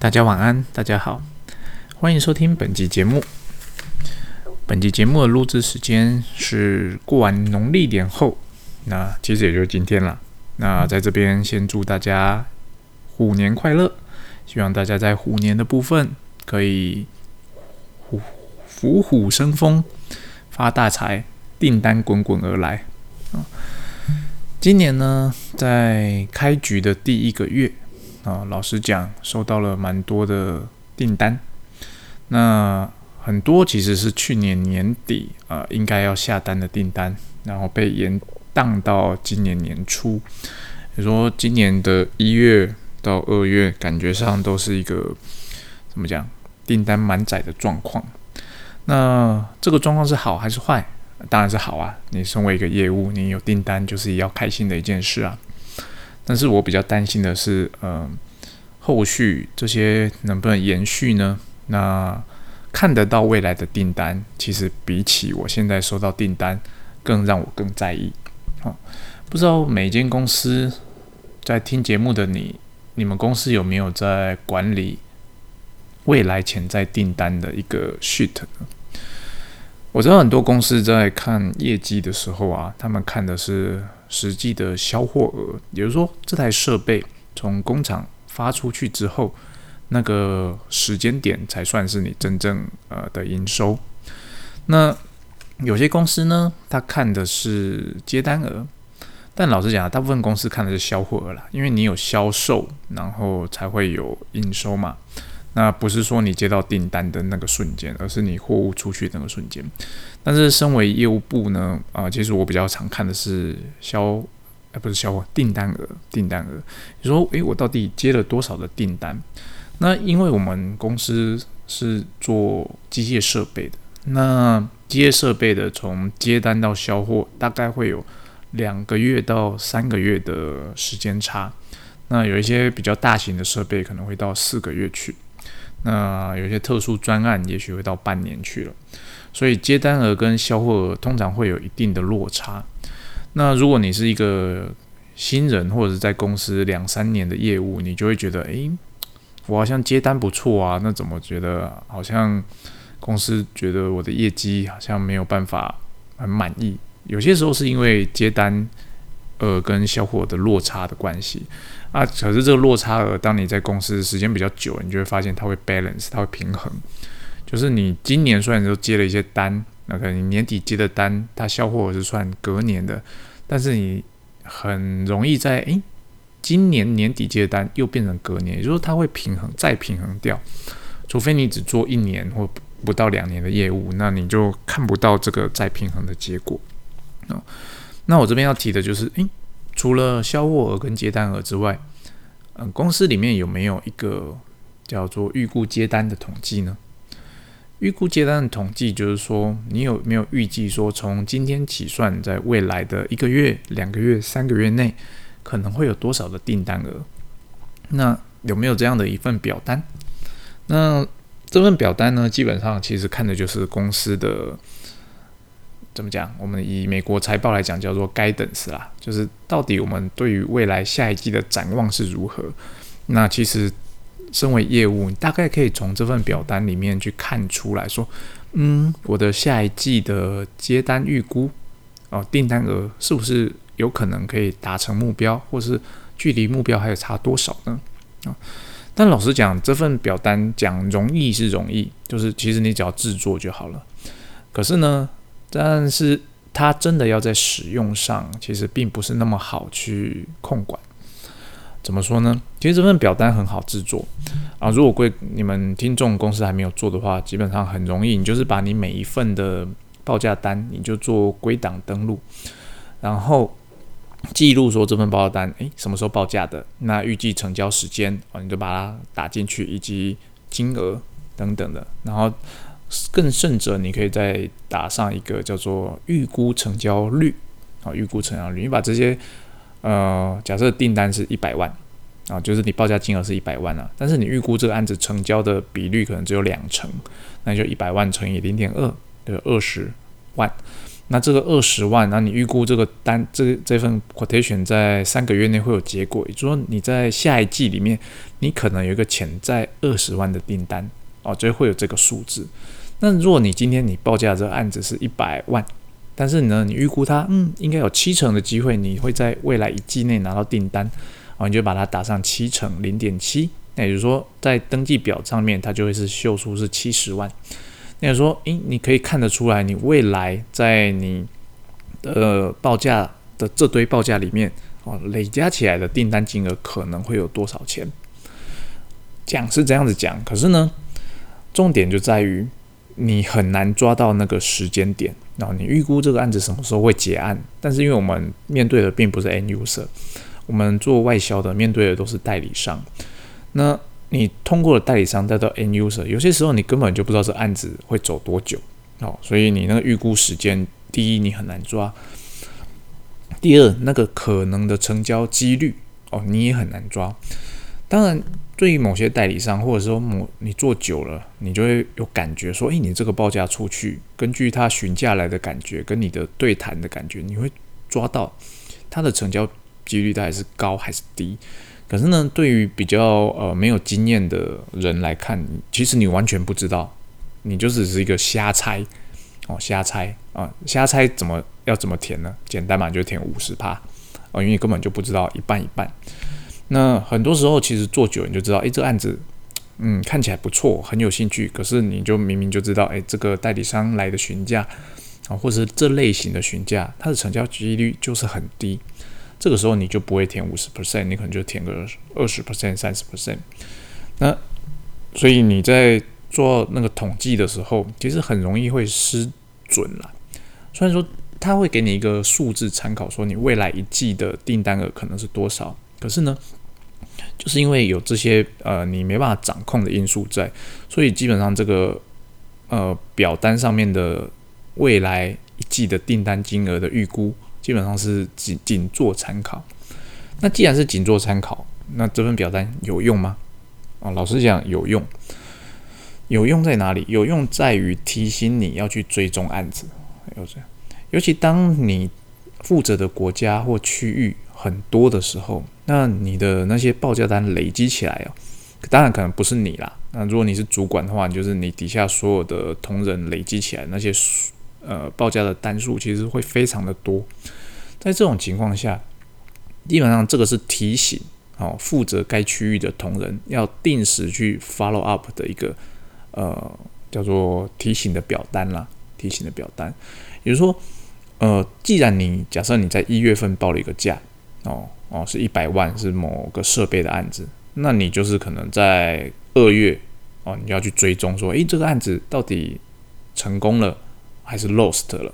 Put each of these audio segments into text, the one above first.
大家晚安，大家好，欢迎收听本集节目。本集节目的录制时间是过完农历年后，那其实也就是今天了。那在这边先祝大家虎年快乐，希望大家在虎年的部分可以虎虎虎生风，发大财，订单滚滚而来啊！今年呢，在开局的第一个月啊，老实讲，收到了蛮多的订单。那很多其实是去年年底啊，应该要下单的订单，然后被延宕到今年年初。你说，今年的一月到二月，感觉上都是一个怎么讲，订单满载的状况。那这个状况是好还是坏？当然是好啊！你身为一个业务，你有订单就是要开心的一件事啊。但是我比较担心的是，嗯，后续这些能不能延续呢？那看得到未来的订单，其实比起我现在收到订单，更让我更在意。好，不知道每间公司在听节目的你，你们公司有没有在管理未来潜在订单的一个 sheet 呢？我知道很多公司在看业绩的时候啊，他们看的是实际的销货额，也就是说，这台设备从工厂发出去之后，那个时间点才算是你真正呃的营收。那有些公司呢，他看的是接单额，但老实讲，大部分公司看的是销货额啦，因为你有销售，然后才会有营收嘛。那不是说你接到订单的那个瞬间，而是你货物出去的那个瞬间。但是身为业务部呢，啊，其实我比较常看的是销，哎，不是销货订单额，订单额。你说，诶，我到底接了多少的订单？那因为我们公司是做机械设备的，那机械设备的从接单到销货，大概会有两个月到三个月的时间差。那有一些比较大型的设备，可能会到四个月去。那有些特殊专案，也许会到半年去了，所以接单额跟销货额通常会有一定的落差。那如果你是一个新人，或者是在公司两三年的业务，你就会觉得，诶，我好像接单不错啊，那怎么觉得好像公司觉得我的业绩好像没有办法很满意？有些时候是因为接单额跟销货的落差的关系。啊，可是这个落差额，当你在公司时间比较久，你就会发现它会 balance，它会平衡。就是你今年虽然说接了一些单，那可能你年底接的单，它销货是算隔年的，但是你很容易在诶，今年年底接的单又变成隔年，也就是说它会平衡再平衡掉。除非你只做一年或不到两年的业务，那你就看不到这个再平衡的结果。哦，那我这边要提的就是，诶。除了销货额跟接单额之外，嗯，公司里面有没有一个叫做预估接单的统计呢？预估接单的统计就是说，你有没有预计说，从今天起算，在未来的一个月、两个月、三个月内，可能会有多少的订单额？那有没有这样的一份表单？那这份表单呢，基本上其实看的就是公司的。怎么讲？我们以美国财报来讲，叫做 guidance 啦，就是到底我们对于未来下一季的展望是如何？那其实身为业务，你大概可以从这份表单里面去看出来说，嗯，我的下一季的接单预估哦，订单额是不是有可能可以达成目标，或是距离目标还有差多少呢？啊，但老实讲，这份表单讲容易是容易，就是其实你只要制作就好了。可是呢？但是它真的要在使用上，其实并不是那么好去控管。怎么说呢？其实这份表单很好制作啊。如果贵你们听众公司还没有做的话，基本上很容易，你就是把你每一份的报价单，你就做归档登录，然后记录说这份报价单，诶，什么时候报价的？那预计成交时间啊，你就把它打进去，以及金额等等的，然后。更甚者，你可以再打上一个叫做预估成交率啊，预估成交率。你把这些呃，假设订单是一百万啊，就是你报价金额是一百万啊，但是你预估这个案子成交的比率可能只有两成，那就一百万乘以零点二，就二十万。那这个二十万，那你预估这个单这这份 quotation 在三个月内会有结果，也就是说你在下一季里面，你可能有一个潜在二十万的订单哦，就会有这个数字。那如果你今天你报价这个案子是一百万，但是呢，你预估它嗯应该有七成的机会你会在未来一季内拿到订单，哦，你就把它打上七成零点七，那也就是说在登记表上面它就会是秀出是七十万。那说，诶，你可以看得出来，你未来在你的报价的这堆报价里面，哦，累加起来的订单金额可能会有多少钱？讲是这样子讲，可是呢，重点就在于你很难抓到那个时间点。然后你预估这个案子什么时候会结案，但是因为我们面对的并不是 N user，我们做外销的面对的都是代理商，那。你通过了代理商带到 end user，有些时候你根本就不知道这案子会走多久哦，所以你那个预估时间，第一你很难抓，第二那个可能的成交几率哦你也很难抓。当然，对于某些代理商或者说某你做久了，你就会有感觉说，诶，你这个报价出去，根据他询价来的感觉跟你的对谈的感觉，你会抓到他的成交几率到底是高还是低。可是呢，对于比较呃没有经验的人来看，其实你完全不知道，你就只是一个瞎猜哦，瞎猜啊，瞎猜怎么要怎么填呢？简单嘛，就填五十趴哦，因为你根本就不知道一半一半。那很多时候其实做久你就知道，诶，这案子嗯看起来不错，很有兴趣，可是你就明明就知道，诶，这个代理商来的询价啊，或者是这类型的询价，它的成交几率就是很低。这个时候你就不会填五十 percent，你可能就填个二十 percent、三十 percent。那所以你在做那个统计的时候，其实很容易会失准了。虽然说他会给你一个数字参考，说你未来一季的订单额可能是多少，可是呢，就是因为有这些呃你没办法掌控的因素在，所以基本上这个呃表单上面的未来一季的订单金额的预估。基本上是仅仅做参考。那既然是仅做参考，那这份表单有用吗？啊，老实讲有用。有用在哪里？有用在于提醒你要去追踪案子。有这，尤其当你负责的国家或区域很多的时候，那你的那些报价单累积起来哦，当然可能不是你啦。那如果你是主管的话，就是你底下所有的同仁累积起来那些数。呃，报价的单数其实会非常的多，在这种情况下，基本上这个是提醒哦，负责该区域的同仁要定时去 follow up 的一个呃叫做提醒的表单啦，提醒的表单，也就是说，呃，既然你假设你在一月份报了一个价哦哦是一百万是某个设备的案子，那你就是可能在二月哦你要去追踪说，诶，这个案子到底成功了。还是 lost 了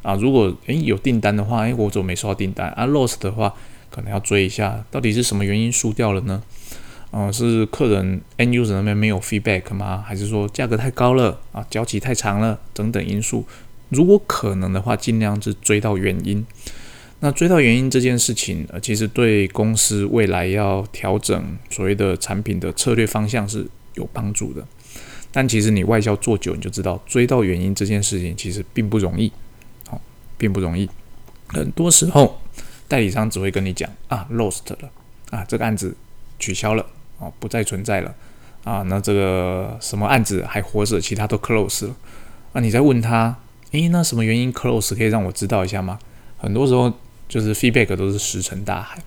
啊！如果诶有订单的话，诶我怎么没收到订单啊？lost 的话，可能要追一下，到底是什么原因输掉了呢？啊，是客人 end user 那边没有 feedback 吗？还是说价格太高了啊？交期太长了等等因素？如果可能的话，尽量是追到原因。那追到原因这件事情，呃，其实对公司未来要调整所谓的产品的策略方向是有帮助的。但其实你外销做久，你就知道追到原因这件事情其实并不容易，好，并不容易。很多时候代理商只会跟你讲啊，lost 了啊，这个案子取消了哦，不再存在了啊。那这个什么案子还活着，其他都 close 了。那你再问他，诶，那什么原因 close 可以让我知道一下吗？很多时候就是 feedback 都是石沉大海。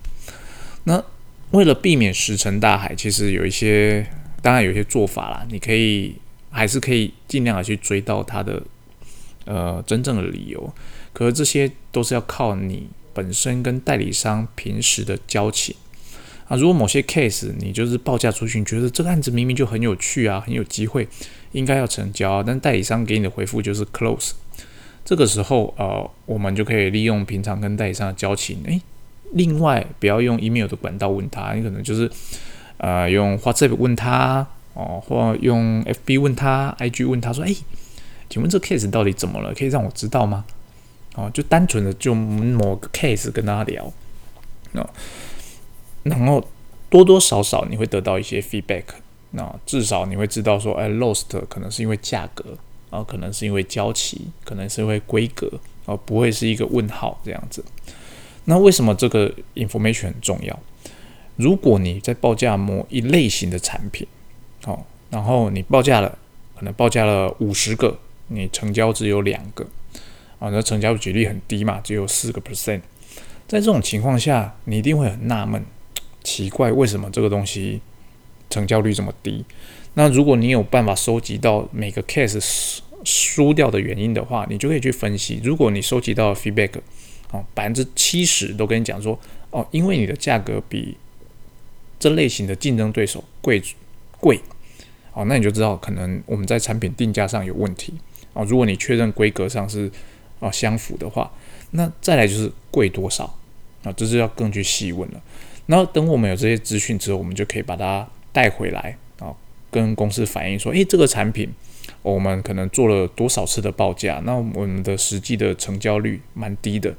那为了避免石沉大海，其实有一些。当然有一些做法啦，你可以还是可以尽量的去追到它的呃真正的理由，可是这些都是要靠你本身跟代理商平时的交情啊。如果某些 case 你就是报价出去，你觉得这个案子明明就很有趣啊，很有机会，应该要成交，啊但代理商给你的回复就是 close，这个时候呃，我们就可以利用平常跟代理商的交情，诶，另外不要用 email 的管道问他，你可能就是。呃，用 WhatsApp 问他哦，或用 FB 问他，IG 问他说：“哎，请问这个 case 到底怎么了？可以让我知道吗？”哦，就单纯的就某个 case 跟他聊，那然后多多少少你会得到一些 feedback，那至少你会知道说，哎，lost 可能是因为价格，啊，可能是因为交期，可能是因为规格，而不会是一个问号这样子。那为什么这个 information 很重要？如果你在报价某一类型的产品，好，然后你报价了，可能报价了五十个，你成交只有两个，啊，那成交比例很低嘛，只有四个 percent。在这种情况下，你一定会很纳闷，奇怪为什么这个东西成交率这么低？那如果你有办法收集到每个 case 输掉的原因的话，你就可以去分析。如果你收集到 feedback，哦，百分之七十都跟你讲说，哦，因为你的价格比这类型的竞争对手贵贵，哦，那你就知道可能我们在产品定价上有问题。哦，如果你确认规格上是啊相符的话，那再来就是贵多少啊，这是要更去细问了。然后等我们有这些资讯之后，我们就可以把它带回来啊，跟公司反映说，诶，这个产品我们可能做了多少次的报价，那我们的实际的成交率蛮低的。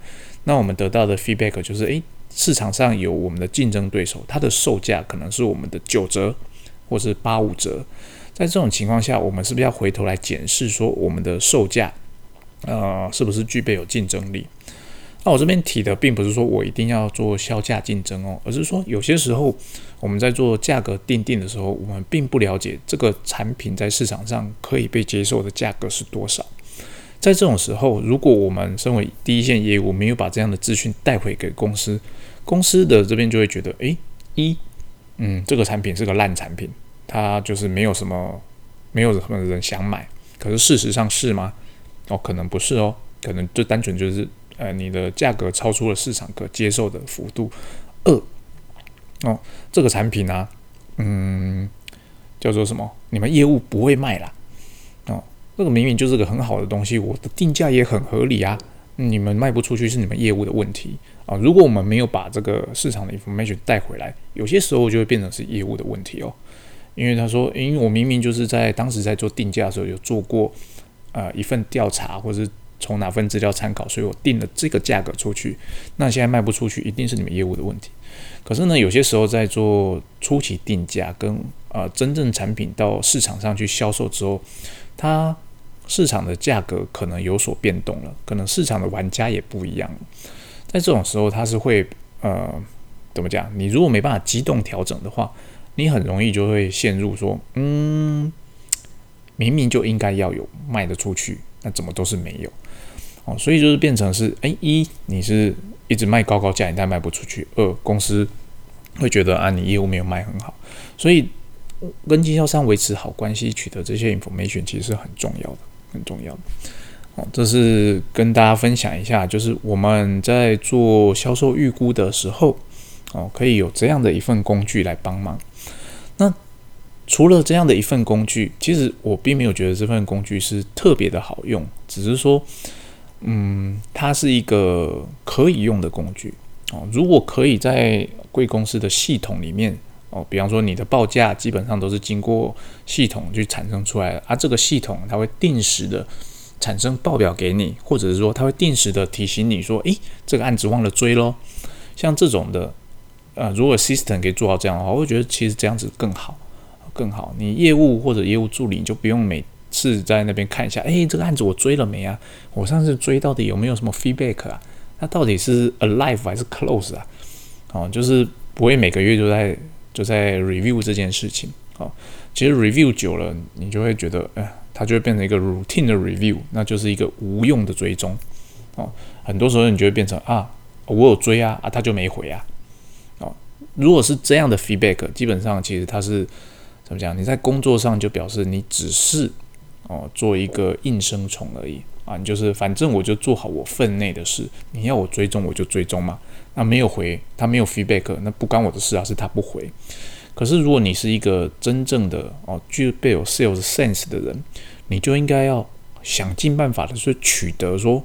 那我们得到的 feedback 就是，诶，市场上有我们的竞争对手，它的售价可能是我们的九折或是八五折。在这种情况下，我们是不是要回头来检视说我们的售价，呃，是不是具备有竞争力？那我这边提的并不是说我一定要做销价竞争哦，而是说有些时候我们在做价格定定的时候，我们并不了解这个产品在市场上可以被接受的价格是多少。在这种时候，如果我们身为第一线业务，没有把这样的资讯带回给公司，公司的这边就会觉得，诶，一，嗯，这个产品是个烂产品，它就是没有什么，没有什么人想买。可是事实上是吗？哦，可能不是哦，可能就单纯就是。呃，你的价格超出了市场可接受的幅度。二哦，这个产品呢，嗯，叫做什么？你们业务不会卖啦。哦，这个明明就是个很好的东西，我的定价也很合理啊。你们卖不出去是你们业务的问题啊。如果我们没有把这个市场的 information 带回来，有些时候就会变成是业务的问题哦。因为他说，因为我明明就是在当时在做定价的时候有做过呃一份调查，或者是。从哪份资料参考，所以我定了这个价格出去。那现在卖不出去，一定是你们业务的问题。可是呢，有些时候在做初期定价，跟呃真正产品到市场上去销售之后，它市场的价格可能有所变动了，可能市场的玩家也不一样。在这种时候，它是会呃怎么讲？你如果没办法机动调整的话，你很容易就会陷入说，嗯，明明就应该要有卖得出去，那怎么都是没有。所以就是变成是，哎，一你是一直卖高高价，你但卖不出去；二公司会觉得啊，你业务没有卖很好。所以跟经销商维持好关系，取得这些 information 其实是很重要的，很重要的。哦，这是跟大家分享一下，就是我们在做销售预估的时候，哦，可以有这样的一份工具来帮忙。那除了这样的一份工具，其实我并没有觉得这份工具是特别的好用，只是说。嗯，它是一个可以用的工具哦。如果可以在贵公司的系统里面哦，比方说你的报价基本上都是经过系统去产生出来的，啊，这个系统它会定时的产生报表给你，或者是说它会定时的提醒你说，诶，这个案子忘了追咯。像这种的，呃，如果 system 可以做到这样的话，我会觉得其实这样子更好，更好。你业务或者业务助理就不用每是在那边看一下，哎，这个案子我追了没啊？我上次追到底有没有什么 feedback 啊？那到底是 alive 还是 close 啊？哦，就是不会每个月都在就在 review 这件事情。哦，其实 review 久了，你就会觉得，哎，它就会变成一个 routine 的 review，那就是一个无用的追踪。哦，很多时候你就会变成啊，我有追啊，啊，他就没回啊。哦，如果是这样的 feedback，基本上其实它是怎么讲？你在工作上就表示你只是。哦，做一个应声虫而已啊！你就是反正我就做好我分内的事，你要我追踪我就追踪嘛。那没有回，他没有 feedback，那不关我的事啊，是他不回。可是如果你是一个真正的哦具备有 sales sense 的人，你就应该要想尽办法的去取得说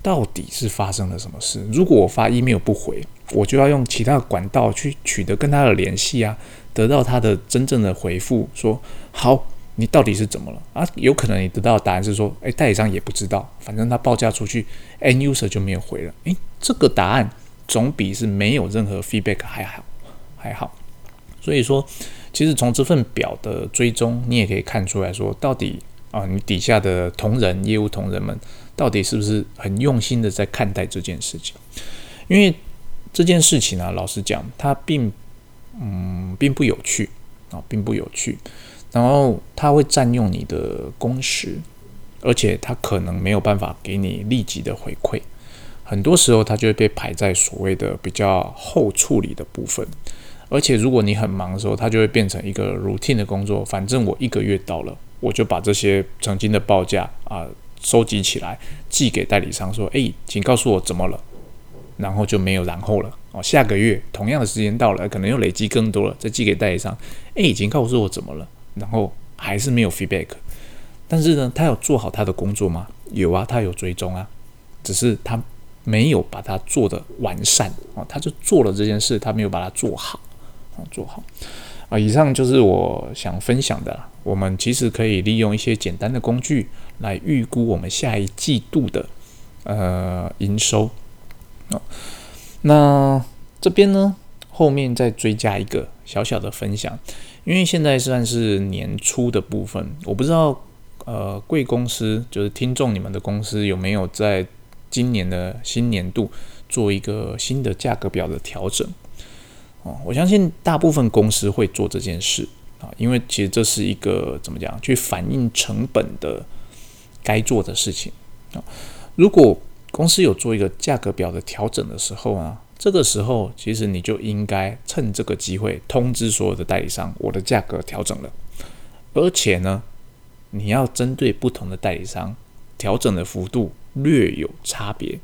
到底是发生了什么事。如果我发 email 不回，我就要用其他的管道去取得跟他的联系啊，得到他的真正的回复，说好。你到底是怎么了啊？有可能你得到的答案是说，诶，代理商也不知道，反正他报价出去，end user 就没有回了。诶，这个答案总比是没有任何 feedback 还好，还好。所以说，其实从这份表的追踪，你也可以看出来说，到底啊，你底下的同仁、业务同仁们到底是不是很用心的在看待这件事情？因为这件事情啊，老实讲，它并嗯并不有趣啊，并不有趣。然后它会占用你的工时，而且它可能没有办法给你立即的回馈。很多时候，它就会被排在所谓的比较后处理的部分。而且，如果你很忙的时候，它就会变成一个 routine 的工作。反正我一个月到了，我就把这些曾经的报价啊收集起来，寄给代理商说：“诶，请告诉我怎么了。”然后就没有然后了。哦，下个月同样的时间到了，可能又累积更多了，再寄给代理商。诶，已经告诉我怎么了，然后还是没有 feedback。但是呢，他有做好他的工作吗？有啊，他有追踪啊，只是他没有把它做的完善哦，他就做了这件事，他没有把它做好啊。做好啊！以上就是我想分享的。我们其实可以利用一些简单的工具来预估我们下一季度的呃营收。啊，那这边呢，后面再追加一个小小的分享，因为现在算是年初的部分，我不知道呃贵公司就是听众你们的公司有没有在今年的新年度做一个新的价格表的调整。哦，我相信大部分公司会做这件事啊，因为其实这是一个怎么讲，去反映成本的该做的事情啊。如果公司有做一个价格表的调整的时候啊，这个时候其实你就应该趁这个机会通知所有的代理商，我的价格调整了，而且呢，你要针对不同的代理商调整的幅度略有差别。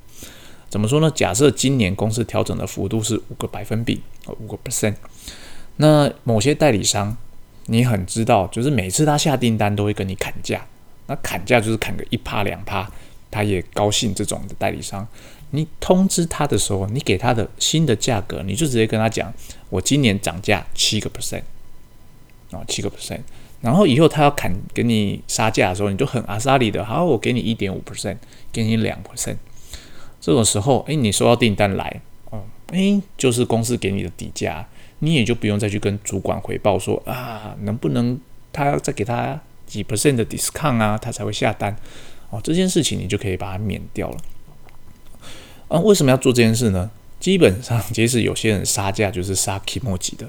怎么说呢？假设今年公司调整的幅度是五个百分比，五个 percent。那某些代理商，你很知道，就是每次他下订单都会跟你砍价，那砍价就是砍个一趴两趴，他也高兴。这种的代理商，你通知他的时候，你给他的新的价格，你就直接跟他讲，我今年涨价七个 percent，啊，七个 percent。然后以后他要砍给你杀价的时候，你就很阿萨里的，好，我给你一点五 percent，给你两 percent。这种时候，哎，你收到订单来，哦，哎，就是公司给你的底价，你也就不用再去跟主管回报说啊，能不能他要再给他几 percent 的 discount 啊，他才会下单，哦，这件事情你就可以把它免掉了。啊，为什么要做这件事呢？基本上，其实有些人杀价就是杀 k i m o j i 的，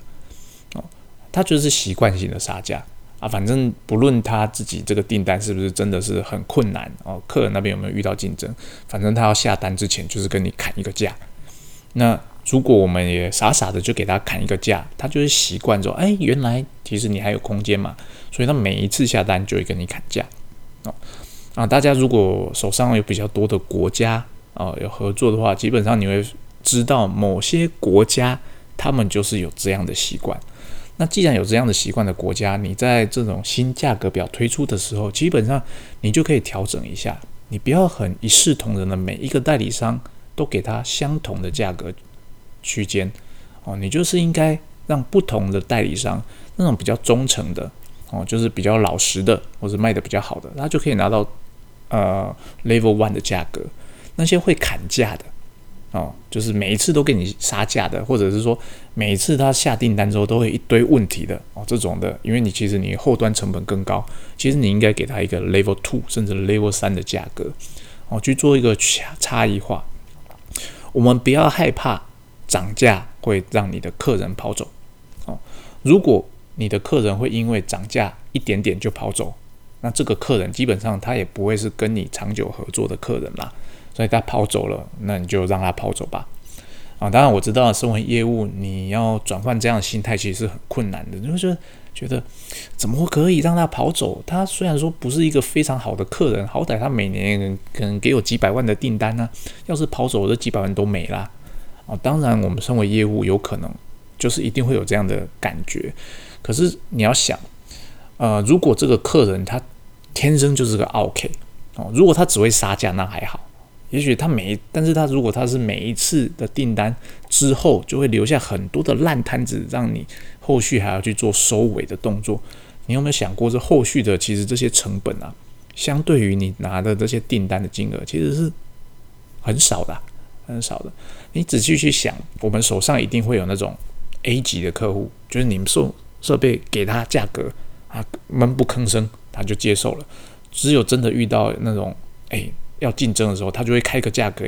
哦，他就是习惯性的杀价。啊，反正不论他自己这个订单是不是真的是很困难哦，客人那边有没有遇到竞争，反正他要下单之前就是跟你砍一个价。那如果我们也傻傻的就给他砍一个价，他就是习惯说，哎，原来其实你还有空间嘛，所以他每一次下单就会跟你砍价。哦，啊，大家如果手上有比较多的国家啊有合作的话，基本上你会知道某些国家他们就是有这样的习惯。那既然有这样的习惯的国家，你在这种新价格表推出的时候，基本上你就可以调整一下，你不要很一视同仁的每一个代理商都给他相同的价格区间哦，你就是应该让不同的代理商那种比较忠诚的哦，就是比较老实的或者卖的比较好的，他就可以拿到呃 level one 的价格，那些会砍价的。哦，就是每一次都给你杀价的，或者是说每一次他下订单之后都会一堆问题的哦，这种的，因为你其实你后端成本更高，其实你应该给他一个 level two 甚至 level 三的价格哦，去做一个差差异化。我们不要害怕涨价会让你的客人跑走哦，如果你的客人会因为涨价一点点就跑走，那这个客人基本上他也不会是跟你长久合作的客人啦。所以他跑走了，那你就让他跑走吧。啊，当然我知道，身为业务，你要转换这样的心态其实是很困难的。就是觉得怎么会可以让他跑走？他虽然说不是一个非常好的客人，好歹他每年可能给我几百万的订单呢。要是跑走，这几百万都没啦。啊，当然我们身为业务，有可能就是一定会有这样的感觉。可是你要想，呃，如果这个客人他天生就是个 OK 哦，如果他只会杀价，那还好。也许他每，但是他如果他是每一次的订单之后，就会留下很多的烂摊子，让你后续还要去做收尾的动作。你有没有想过，这后续的其实这些成本啊，相对于你拿的这些订单的金额，其实是很少的，很少的。你仔细去想，我们手上一定会有那种 A 级的客户，就是你们送设备给他价格啊，闷不吭声，他就接受了。只有真的遇到那种哎要竞争的时候，他就会开个价格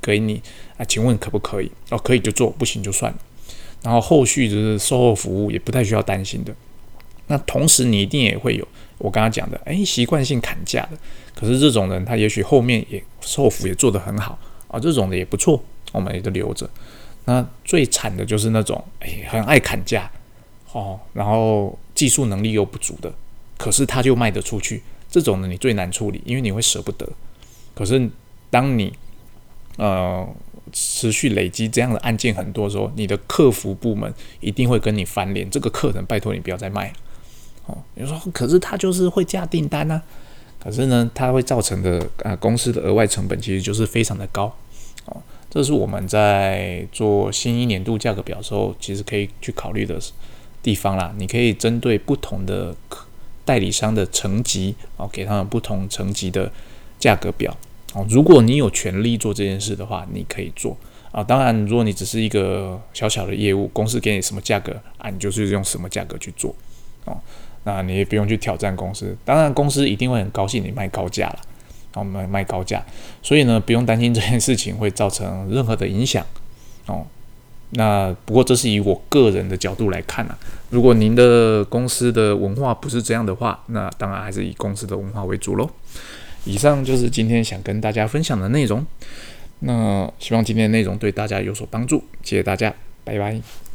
给你啊，请问可不可以？哦，可以就做，不行就算了。然后后续就是售后服务也不太需要担心的。那同时你一定也会有我刚刚讲的，哎，习惯性砍价的。可是这种人他也许后面也售后服务也做得很好啊，这种的也不错，我们也都留着。那最惨的就是那种哎很爱砍价哦，然后技术能力又不足的，可是他就卖得出去，这种呢你最难处理，因为你会舍不得。可是当你呃持续累积这样的案件很多的时候，你的客服部门一定会跟你翻脸，这个客人拜托你不要再卖了哦。你说可是他就是会加订单呢，可是呢它会造成的啊公司的额外成本其实就是非常的高哦。这是我们在做新一年度价格表的时候，其实可以去考虑的地方啦。你可以针对不同的客代理商的层级哦，给他们不同层级的价格表哦。如果你有权利做这件事的话，你可以做啊。当然，如果你只是一个小小的业务，公司给你什么价格啊，你就是用什么价格去做哦。那你也不用去挑战公司。当然，公司一定会很高兴你卖高价了。然后卖卖高价，所以呢，不用担心这件事情会造成任何的影响哦。那不过这是以我个人的角度来看啊，如果您的公司的文化不是这样的话，那当然还是以公司的文化为主喽。以上就是今天想跟大家分享的内容。那希望今天的内容对大家有所帮助，谢谢大家，拜拜。